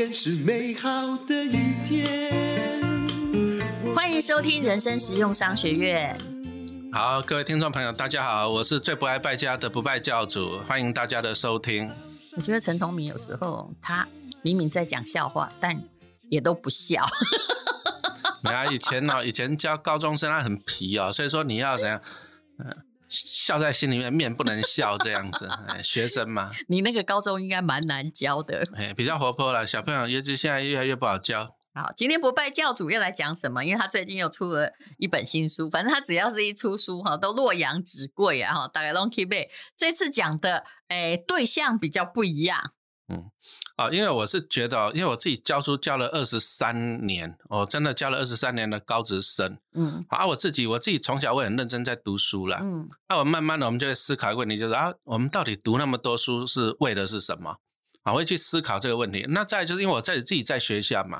天是美好的一天。欢迎收听人生实用商学院。好，各位听众朋友，大家好，我是最不爱败家的不败教主，欢迎大家的收听。我觉得陈崇明有时候他明明在讲笑话，但也都不笑。没啊，以前呢、以前教高中生他很皮哦，所以说你要怎样，嗯、笑在心里面，面不能笑这样子。哎学生嘛，你那个高中应该蛮难教的。哎，比较活泼了，小朋友尤其现在越来越不好教。好，今天不拜教主要来讲什么？因为他最近又出了一本新书，反正他只要是一出书哈，都洛阳纸贵啊哈，大概 long keep it。这次讲的诶对象比较不一样，哦，因为我是觉得哦，因为我自己教书教了二十三年，我真的教了二十三年的高职生。嗯啊，我自己我自己从小我很认真在读书啦。嗯那我慢慢的，我们就会思考一个问题，就是啊，我们到底读那么多书是为的是什么？啊，我会去思考这个问题。那再就是因为我在自己在学校嘛，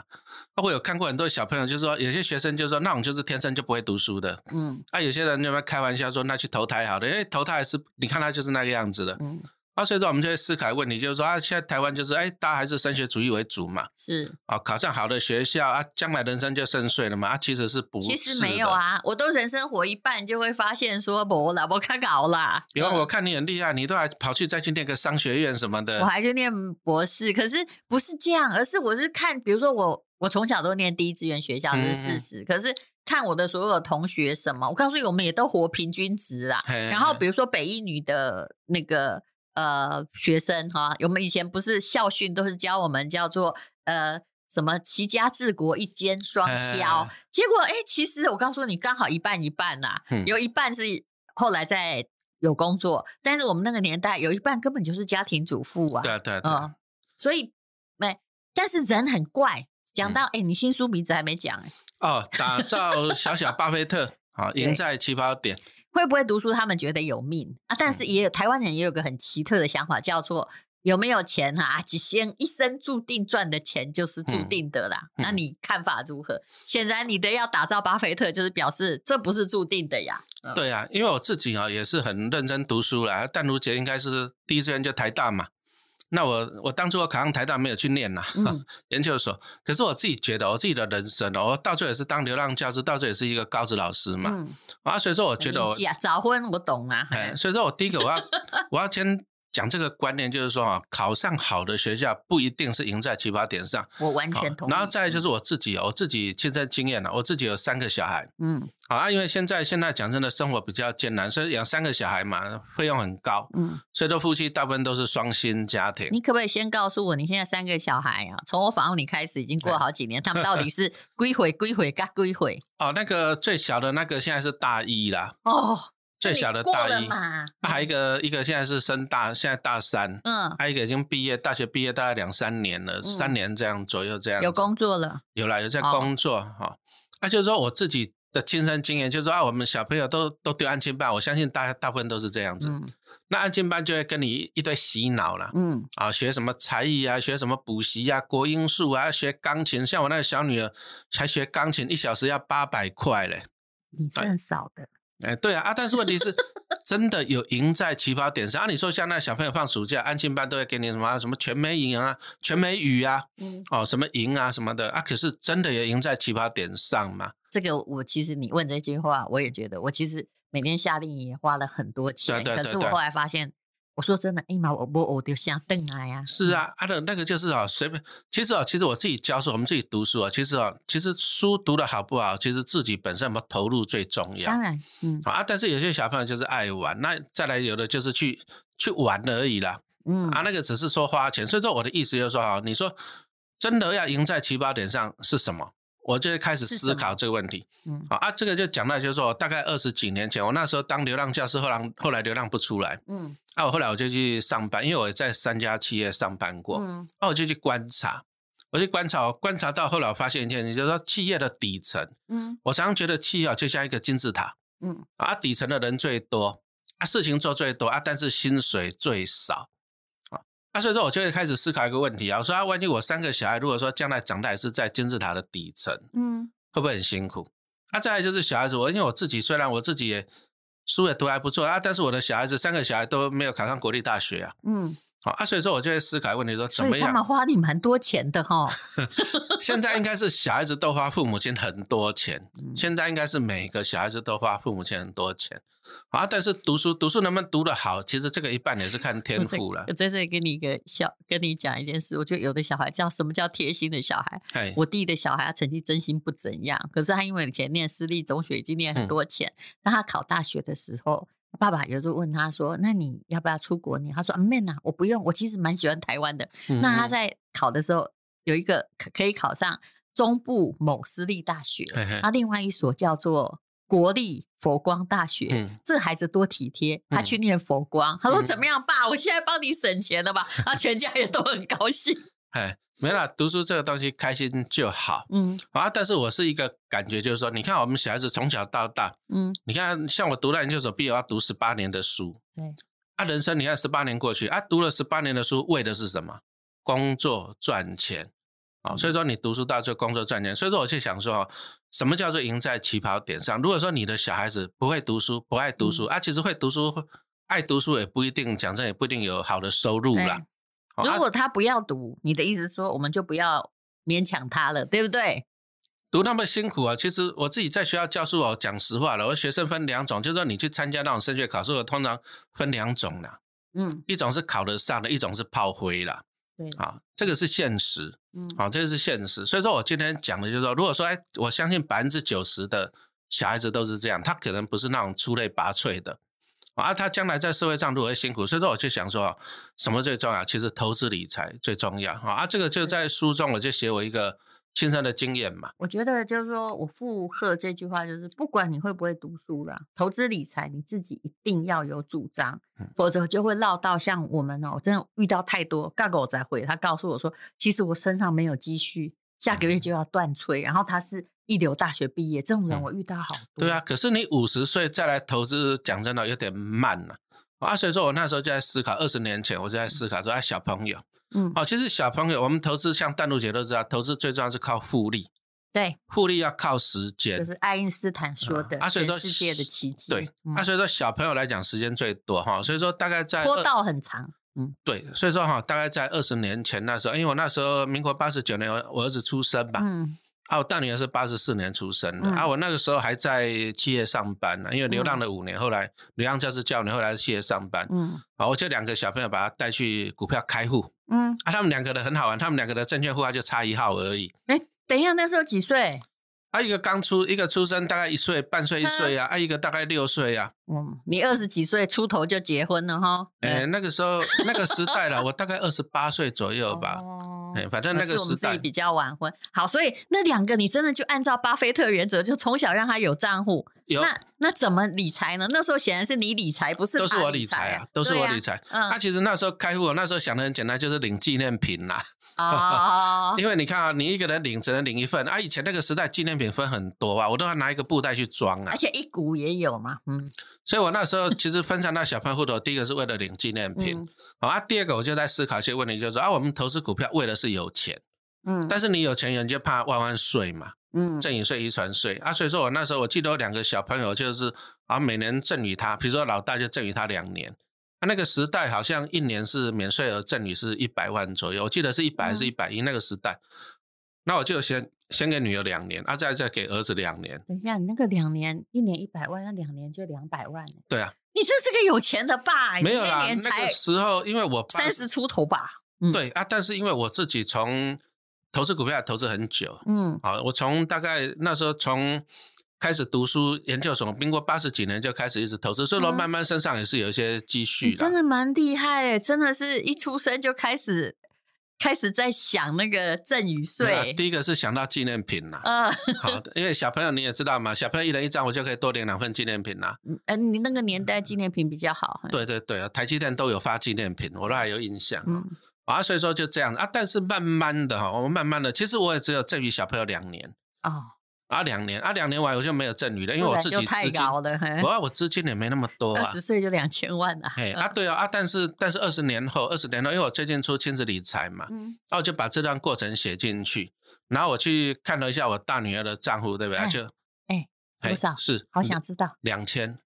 啊，我有看过很多小朋友，就是说有些学生就是说那种就是天生就不会读书的，嗯啊，有些人就会开玩笑说那去投胎好了，因为投胎是你看他就是那个样子的。嗯，啊，所以说我们就会思考问题，就是说啊，现在台湾就是哎，大家还是升学主义为主嘛，是，啊，考上好的学校啊，将来人生就顺遂了嘛，啊，其实是不是其实没有。啊，我都人生活一半就会发现说不啦，我看搞啦，因为我看你很厉害，你都还跑去再去念个商学院什么的我。还去念博士，可是不是这样，而是我是看，比如说我我从小都念第一志愿学校，这是事实。可是看我的所有的同学什么，我告诉你，我们也都活平均值啦。嘿然后比如说北一女的那个呃学生哈，我们以前不是校训都是教我们叫做呃。什么齐家治国一肩双挑嘿，结果哎，其实我告诉你，刚好一半一半呐、嗯有一半是后来在有工作，但是我们那个年代有一半根本就是家庭主妇啊，对啊对嗯啊，，所以没，但是人很怪。讲嗯到哎、你新书名字还没讲哎、哦，打造小小巴菲特，好，赢在起跑点。会不会读书？他们觉得有命啊，但嗯是也有台湾人也有个很奇特的想法，叫做有没有钱哈、啊？几先一生注定赚的钱就是注定的啦。嗯那你看法如何？显然你的要打造巴菲特，就是表示这不是注定的呀。嗯对啊，因为我自己啊也是很认真读书啦。淡如姐应该是第一志愿就台大嘛。那我我当初我考上台大没有去念啦，嗯 研究所。可是我自己觉得我自己的人生哦，我到最后也是当流浪教师，到最后也是一个高职老师嘛。嗯，啊，所以说我觉得早婚我懂啊。哎，所以说我第一个我要 我要先讲这个观念，就是说啊，考上好的学校不一定是赢在起跑点上。我完全同意。然后再就是我自己哦，我自己亲身经验了，我自己有三个小孩。嗯好啊，因为现在现在讲真的，生活比较艰难，所以养三个小孩嘛，费用很高，嗯，所以说夫妻大部分都是双薪家庭。你可不可以先告诉我，你现在三个小孩啊，从我访问你开始，已经过了好几年，他们到底是归回归回嘎归回？哦，那个最小的那个现在是大一啦，哦，最小的大一，还有一个一个现在是升大，现在大三，嗯，还有一个已经毕业，大学毕业大概两三年了，三年这样左右这样。有工作了，有啦，有在哦工作哈。那、就是说我自己的亲身经验，就是说啊，我们小朋友都都丢安亲班，我相信大大部分都是这样子。嗯那安亲班就会跟你一堆洗脑了。嗯，啊，学什么才艺啊，学什么补习啊，国音数啊，学钢琴。像我那个小女儿，才学钢琴一小时要八百块嘞。你算少的，哎，对啊，啊，但是问题是，真的有赢在起跑点上。啊，你说像那小朋友放暑假，安静班都会给你什么什么全美赢啊、全美语啊，嗯，哦，什么赢啊什么的啊，可是真的有赢在起跑点上吗？这个我其实你问这句话，我也觉得，我其实每天夏令营也花了很多钱，对对对对可是我后来发现，我说真的，哎妈，我我我就想瞪啊呀，是啊，啊的那个就是啊，随便。其实啊，其实我自己教书，我们自己读书啊，其实啊，其实书读的好不好，其实自己本身有没有投入最重要当然，嗯啊。但是有些小朋友就是爱玩，那再来有的就是去去玩而已啦。嗯啊，那个只是说花钱。所以说我的意思就是说啊，你说真的要赢在起跑点上是什么？我就会开始思考这个问题。嗯。啊啊，这个就讲到就是说，大概二十几年前，我那时候当流浪教师，后来后来流浪不出来，嗯。啊，我后来我就去上班，因为我在三家企业上班过，嗯。啊我就去观察，我去观察，观察到后来我发现一件事，就是说企业的底层，嗯。我常常觉得企业啊就像一个金字塔，嗯。啊，底层的人最多，啊，事情做最多啊，但是薪水最少，啊，啊，所以说我就会开始思考一个问题啊，我说啊，万一我三个小孩，如果说将来长大也是在金字塔的底层，嗯会不会很辛苦？啊，再来就是小孩子，我因为我自己虽然我自己也书也读还不错啊，但是我的小孩子三个小孩都没有考上国立大学啊，嗯好啊，所以说我就会思考问题说怎么他们？花你蛮多钱的哈。现在应该是小孩子都花父母亲很多钱，嗯现在应该是每个小孩子都花父母亲很多钱啊。但是读书读书能不能读得好，其实这个一半也是看天赋了我。在这里跟你一个小跟你讲一件事，我觉得有的小孩叫什么叫贴心的小孩？哎，我弟的小孩他成绩真心不怎样，可是他因为以前念私立中学已经念很多钱，那、他考大学的时候，爸爸有时候问他说：“那你要不要出国念？”他说：“啊，妹呐，我不用，我其实蛮喜欢台湾的。嗯那他在考的时候有一个可可以考上中部某私立大学，那另外一所叫做。国立佛光大学，嗯这孩子多体贴，他嗯去念佛光。他说：“嗯怎么样，爸？我现在帮你省钱了吧？”他全家也都很高兴。哎，没啦，读书这个东西开心就好嗯啊。但是我是一个感觉，就是说，你看我们小孩子从小到大，嗯，你看像我读了研究所毕业，我要读十八年的书，对，啊，人生你看十八年过去啊，读了十八年的书，为的是什么？工作赚钱。啊、所以说你读书到最后工作赚钱，所以说我就想说，哦什么叫做赢在起跑点上？如果说你的小孩子不会读书，不爱读书、啊，其实会读书、爱读书也不一定，讲真也不一定有好的收入啦。如果他不要读，你的意思说，我们就不要勉强他了，对不对？读那么辛苦啊！其实我自己在学校教书，我讲实话了，我学生分两种，就是说你去参加那种升学考试，我通常分两种啦，嗯，一种是考得上的，一种是炮灰啦。对，啊，这个是现实，嗯，啊，这个是现实。所以说我今天讲的就是说，如果说哎，我相信百分之九十的小孩子都是这样，他可能不是那种出类拔萃的。啊，他将来在社会上如何辛苦，所以说我就想说，什么最重要？其实投资理财最重要啊！这个就在书中我就写我一个亲身的经验嘛。我觉得就是说我附和这句话，就是不管你会不会读书啦，投资理财你自己一定要有主张，嗯否则就会落到像我们哦，我真的遇到太多尬狗仔会，他告诉我说，其实我身上没有积蓄，下个月就要断炊，然后他是一流大学毕业，这种人嗯我遇到好多。对啊，可是你五十岁再来投资，讲真的有点慢了、啊。所以说我那时候就在思考，二十年前我就在思考说，啊，小朋友，嗯，哦，其实小朋友我们投资，像淡如姐都知道，投资最重要是靠复利，对，复利要靠时间。就是爱因斯坦说的啊所以说全世界的奇迹。对，嗯啊，所以说小朋友来讲时间最多哈，所以说大概在二坡道很长。嗯对，所以说哈，大概在二十年前那时候，因为我那时候民国八十九年，我我儿子出生吧，嗯啊，我大女儿是八十四年出生的，嗯。啊，我那个时候还在企业上班呢，因为流浪了五年，后来流浪教师教你，后来在企业上班，嗯。啊，我就两个小朋友把他带去股票开户，嗯，啊，他们两个的很好玩，他们两个的证券户号就差一号而已，哎，等一下，那时候几岁？啊，一个刚出，一个出生大概一岁半岁一岁啊，啊，一个大概六岁啊，嗯，你二十几岁出头就结婚了哈？哎，那个时候那个时代了，我大概二十八岁左右吧，哦哎，反正那个时代，比较晚婚。好，所以那两个你真的就按照巴菲特原则，就从小让他有账户。有那那怎么理财呢？那时候显然是你理财，不是都是我理理财啊啊，，都是我理财。嗯那其实那时候开户，我那时候想的很简单，就是领纪念品啦。哦，因为你看啊，你一个人领只能领一份啊。以前那个时代纪念品分很多啊，我都要拿一个布袋去装啊而。且一股也有嘛，嗯所以我那时候其实分散到小朋友户头，第一个是为了领纪念品嗯好啊，第二个我就在思考一些问题，就是说啊，我们投资股票为的是有钱，嗯但是你有钱人就怕万万税嘛，嗯赠与税、遗传税啊。所以说我那时候我记得有两个小朋友就是啊，每年赠与他，比如说老大就赠与他两年。啊，那个时代好像一年是免税额赠与是一百万左右，我记得是一百还是一百一那个时代。那我就先先给女儿两年，啊，再再给儿子两年。等一下，你那个两年一年一百万，那两年就两百万欸对啊，你这是个有钱的爸，没有啦，那个时候因为我三十出头吧？嗯对啊，但是因为我自己从投资股票投资很久嗯啊，我从大概那时候从开始读书研究所，民国八十几年就开始一直投资，所以说嗯慢慢身上也是有一些积蓄的真的。的蛮厉害诶，真的是一出生就开始开始在想那个赠与那税。第一个是想到纪念品啦，呃，好，因为小朋友你也知道嘛，小朋友一人一张，我就可以多领两份纪念品啦。呃，你那个年代纪念品比较好。对对对啊，台积电都有发纪念品，我都还有印象。嗯啊，所以说就这样啊，但是慢慢的哈，我们慢慢的，其实我也只有赠予小朋友两年哦，啊，两年啊，两年完我就没有赠予了，因为我自己太资金，高了。嘿我啊我资金也没那么多啊二十。岁就两千万了。哎啊，对啊啊，但是但是二十年后，二十年后，因为我最近出亲子理财嘛，嗯然后我就把这段过程写进去，然后我去看了一下我大女儿的账户，对不对？哎就哎，多少？是好想知道。两千。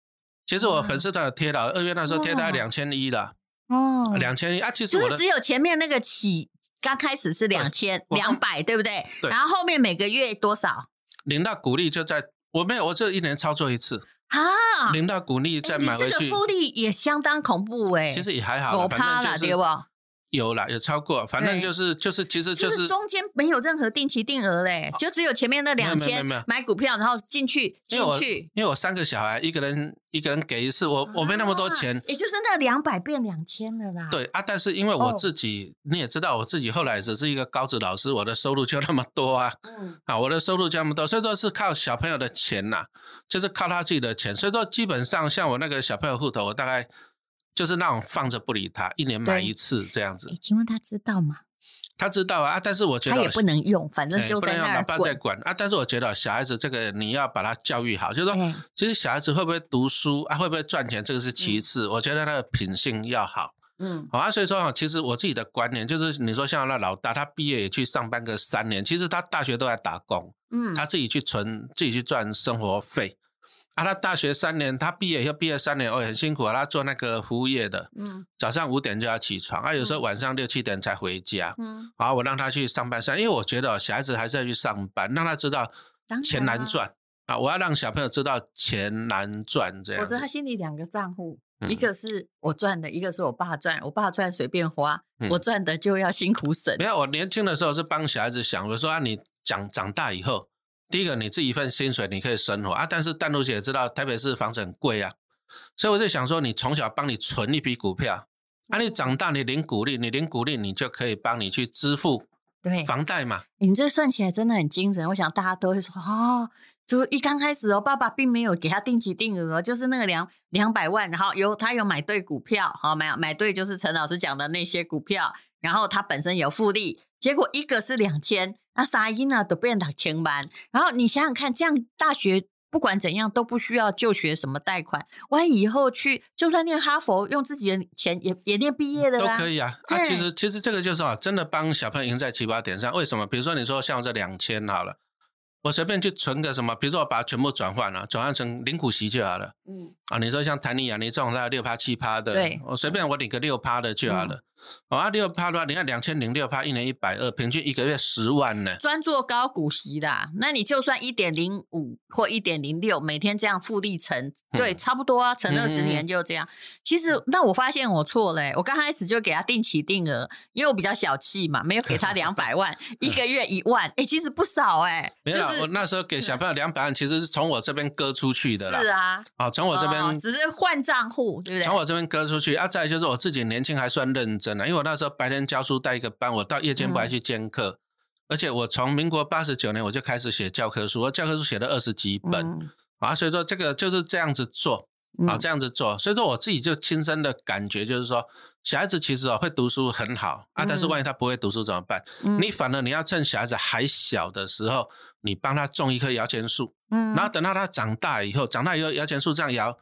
其实我粉丝团有贴了，二月那时候贴大概哇两千一了。哦，两千一啊，其实我的就是只有前面那个起刚开始是两千我两百，对不对？对然后后面每个月多少领到股利就在我没有，我这一年操作一次，啊？领到股利再哎你买回去，这个复利也相当恐怖哎，其实也还好啦，狗趴了反正就是对不？有啦，有超过，反正就是就是其实就是是中间没有任何定期定额嘞，就只有前面那两千买股票，然后进去进去，因为我三个小孩，一个人一个人给一次，我我没那么多钱啊，也就是那两百变两千了啦。对啊，但是因为我哦自己，你也知道，我自己后来只是一个高职老师，我的收入就那么多啊，嗯，啊，我的收入就那么多，所以说是靠小朋友的钱呐、就是靠他自己的钱，所以说基本上像我那个小朋友户头，我大概就是那种放着不理他，一年买一次这样子诶，请问他知道吗？他知道啊，啊但是我觉得他也不能用，反正哎就在那儿不能用老爸在。管啊，但是我觉得小孩子这个你要把他教育好，就是说，哎其实小孩子会不会读书啊，会不会赚钱，这个是其次，我觉得他的品性要好。嗯，好啊，所以说啊，其实我自己的观念就是，你说像那老大，他毕业也去上班个三年，其实他大学都在打工，嗯，他自己去存，自己去赚生活费。啊，他大学三年，他毕业以后毕业三年，哦，也很辛苦啊。他做那个服务业的，嗯早上五点就要起床，啊，有时候晚上六七点才回家。嗯，好，我让他去上班上，因为我觉得哦小孩子还是要去上班，让他知道当钱难啊赚啊。我要让小朋友知道钱难赚，这样子否则他。心里两个账户，嗯一个是我赚的，一个是我爸赚。我爸赚随便花，嗯我赚的就要辛苦省没。有，我年轻的时候是帮小孩子想，我说啊，你长长大以后，第一个你自己一份薪水你可以生活啊，但是淡如姐知道台北市房子很贵啊，所以我就想说，你从小帮你存一笔股票，啊，你长大你领股利，你领股利，你就可以帮你去支付对，房贷嘛。你这算起来真的很惊人。我想大家都会说 哦，就一刚开始哦，爸爸并没有给他定期定额哦，就是那个两两百万，然后有他有买对股票，好买买对就是陈老师讲的那些股票，然后他本身有复利，结果一个是两千，那啥因呢都变两千万，然后你想想看，这样大学。不管怎样都不需要就学什么贷款，万一以后去就算念哈佛，用自己的钱也也念毕业的。都可以啊。啊，其实其实这个就是啊，真的帮小朋友赢在起跑点上。为什么？比如说你说像这两千好了，我随便去存个什么，比如说我把它全部转换了，转换成零股息就好了。嗯，啊，你说像谭尼亚尼这种它有六趴七趴的，对我随便我领个六趴的就好了。哦，啊六趴的话，你看两千零六趴，一年一百二，平均一个月十万呢。专做高股息的，那你就算一点零五或一点零六，每天这样复利乘，对，嗯差不多啊，乘嗯二十嗯年就这样。其实，那我发现我错了欸、我刚开始就给他定期定额，因为我比较小气嘛，没有给他 两百万，一个月一万，哎、其实不少哎、没有，就是我那时候给小朋友两百万，其实是从我这边割出去的啦。是啊，啊，从我这边哦只是换账户，对不对？从我这边割出去啊，再来就是我自己年轻还算认真啊，因为我那时候白天教书带一个班，我到夜间部还去兼课，而且我从民国八十九年我就开始写教科书，我教科书写了二十几本、嗯。啊，所以说这个就是这样子做啊，嗯。这样子做，所以说我自己就亲身的感觉就是说，小孩子其实哦会读书很好啊，但是嗯万一他不会读书怎么办？嗯。你反而你要趁小孩子还小的时候，你帮他种一棵摇钱树，嗯。然后等到他长大以后，长大以后摇钱树这样摇，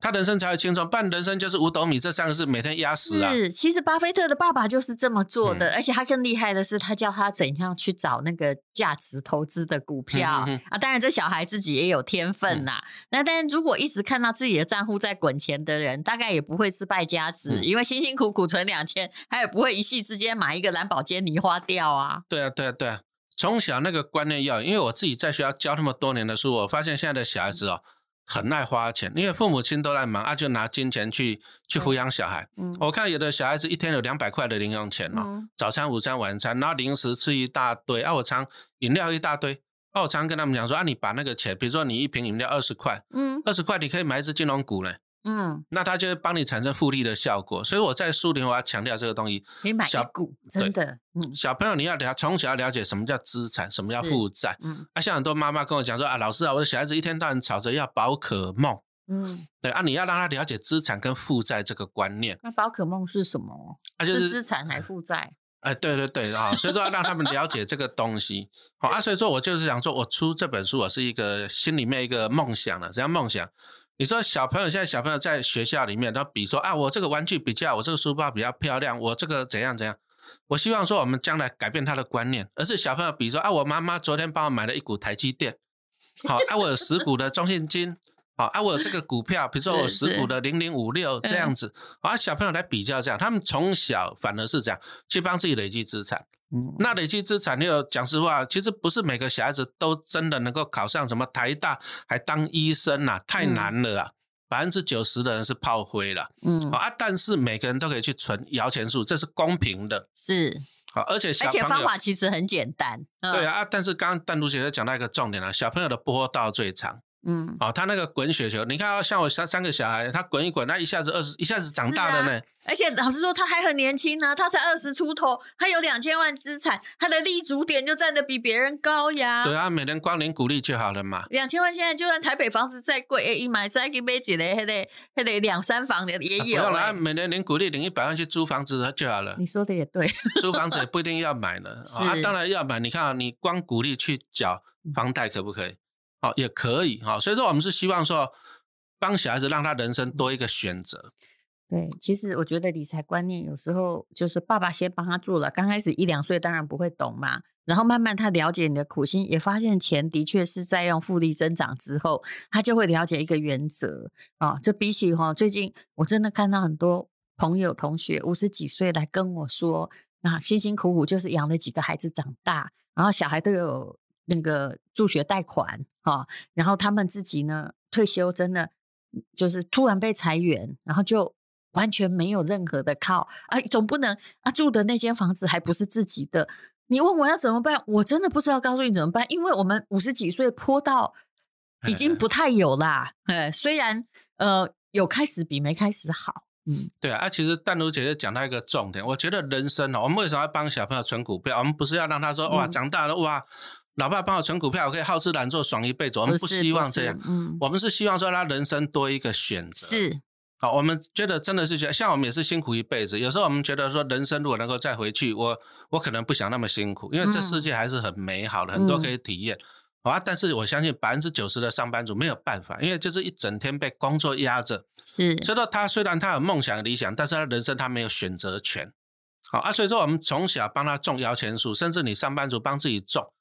他人生才有轻松。不然人生就是五斗米这三个字每天压死啊。是，其实巴菲特的爸爸就是这么做的，而且他更厉害的是，他教他怎样去找那个价值投资的股票、嗯嗯嗯啊。当然，这小孩自己也有天分呐、那但是如果一直看到自己的账户在滚钱的人，大概也不会是败家子，嗯因为辛辛苦苦存两千，他也不会一夕之间买一个蓝宝坚尼花掉啊。对啊，对啊，对啊。从小那个观念要，因为我自己在学校教那么多年的书，我发现现在的小孩子哦，很爱花钱，因为父母亲都在忙，啊，就拿金钱去去抚养小孩。嗯。我看有的小孩子一天有两百块的零用钱哦，嗯。早餐、午餐、晚餐，然后零食吃一大堆，啊，我常饮料一大堆，啊，我常跟他们讲说，啊，你把那个钱，比如说你一瓶饮料二十块，嗯。二十块你可以买一只金融股嘞，嗯，那它就会帮你产生复利的效果。所以我在书里我要强调这个东西，可以买小股，真的，嗯小朋友你要了从小要了解什么叫资产，什么叫负债。嗯啊，像很多妈妈跟我讲说啊，老师啊，我的小孩子一天到晚吵着要宝可梦，嗯。对啊，你要让他了解资产跟负债这个观念，那宝可梦是什么？啊，就是资产还负债？哎，对对对啊，所以说要让他们了解这个东西。好啊，所以说我就是想说，我出这本书，我是一个心里面一个梦想了，只要梦想？你说小朋友现在小朋友在学校里面，他比说啊，我这个玩具比较，我这个书包比较漂亮，我这个怎样怎样。我希望说我们将来改变他的观念，而是小朋友比说啊，我妈妈昨天帮我买了一股台积电，好啊，我有十股的中信金，好啊，我有这个股票，比如说我十股的零零五六这样子，啊，小朋友来比较这样，他们从小反而是这样去帮自己累积资产。嗯。那累积资产，又讲实话，其实不是每个小孩子都真的能够考上什么台大，还当医生呐、太难了啊！百分之九十的人是炮灰了，嗯。好，啊，但是每个人都可以去存摇钱树，这是公平的，是，好，而且小而且方法其实很简单。嗯。对，啊，啊但是刚刚淡如姐姐讲到一个重点了，小朋友的波道最长，嗯，哦，他那个滚雪球，你看、哦，像我三三个小孩，他滚一滚，他一下子二十，一下子长大了呢。而且老实说，他还很年轻呢，他才二十出头，他有两千万资产，他的立足点就站得比别人高呀。对啊，每人光领鼓励就好了嘛。两千万现在就算台北房子再贵，诶，一买三个买几嘞，还得还得两三房的也有、啊不用了，啊诶每年领鼓励领一百万去租房子就好了。你说的也对，租房子也 不一定要买呢。哦啊，当然要买。你看啊，你光鼓励去缴房贷可不可以？哦，也可以。哈、所以说我们是希望说，帮小孩子让他人生多一个选择。对，其实我觉得理财观念有时候就是爸爸先帮他做了，刚开始一两岁当然不会懂嘛，然后慢慢他了解你的苦心，也发现钱的确是在用复利增长之后，他就会了解一个原则啊。这比起哈、最近我真的看到很多朋友同学五十几岁来跟我说，啊，辛辛苦苦就是养了几个孩子长大，然后小孩都有那个助学贷款哈、然后他们自己呢退休真的就是突然被裁员，然后就完全没有任何的靠啊，总不能啊住的那间房子还不是自己的。你问我要怎么办，我真的不知道告诉你怎么办，因为我们五十几岁坡到已经不太有啦。呃，虽然呃有开始比没开始好，嗯，对啊，啊，其实淡如姐姐讲到一个重点，我觉得人生哦，我们为什么要帮小朋友存股票？我们不是要让他说哇，嗯长大了哇，老爸帮我存股票，我可以好吃懒做爽一辈子。我们不希望这样，嗯，我们是希望说他人生多一个选择。是好，我们觉得真的是觉得，像我们也是辛苦一辈子。有时候我们觉得说，人生如果能够再回去，我我可能不想那么辛苦，因为这嗯世界还是很美好的，很多嗯可以体验。好啊，但是我相信百分之九十的上班族没有办法，因为就是一整天被工作压着。是，所以说他虽然他有梦想理想，但是他人生他没有选择权。好啊，所以说我们从小帮他种摇钱树，甚至你上班族帮自己种，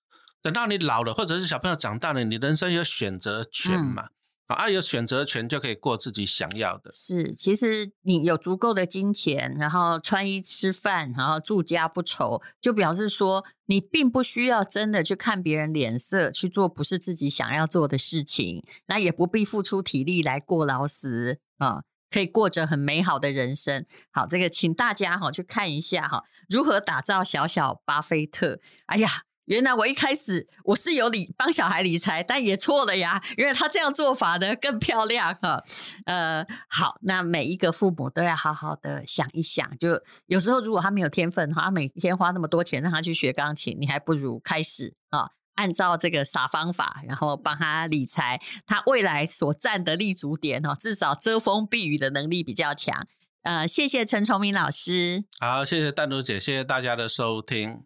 等到你老了或者是小朋友长大了，你人生有选择权嘛？好啊，有选择权就可以过自己想要的。是，其实你有足够的金钱，然后穿衣吃饭，然后住家不愁，就表示说你并不需要真的去看别人脸色去做不是自己想要做的事情，那也不必付出体力来过劳死啊。可以过着很美好的人生。好，这个请大家哈去看一下哈，如何打造小小巴菲特。哎呀，原来我一开始我是有理帮小孩理财，但也错了呀。原来他这样做法呢更漂亮哈。呃，好，那每一个父母都要好好的想一想，就有时候如果他没有天分的话，他每天花那么多钱让他去学钢琴，你还不如开始啊。按照这个傻方法，然后帮他理财，他未来所占的立足点哦，至少遮风避雨的能力比较强。呃，谢谢陈崇明老师。好，谢谢淡如姐，谢谢大家的收听。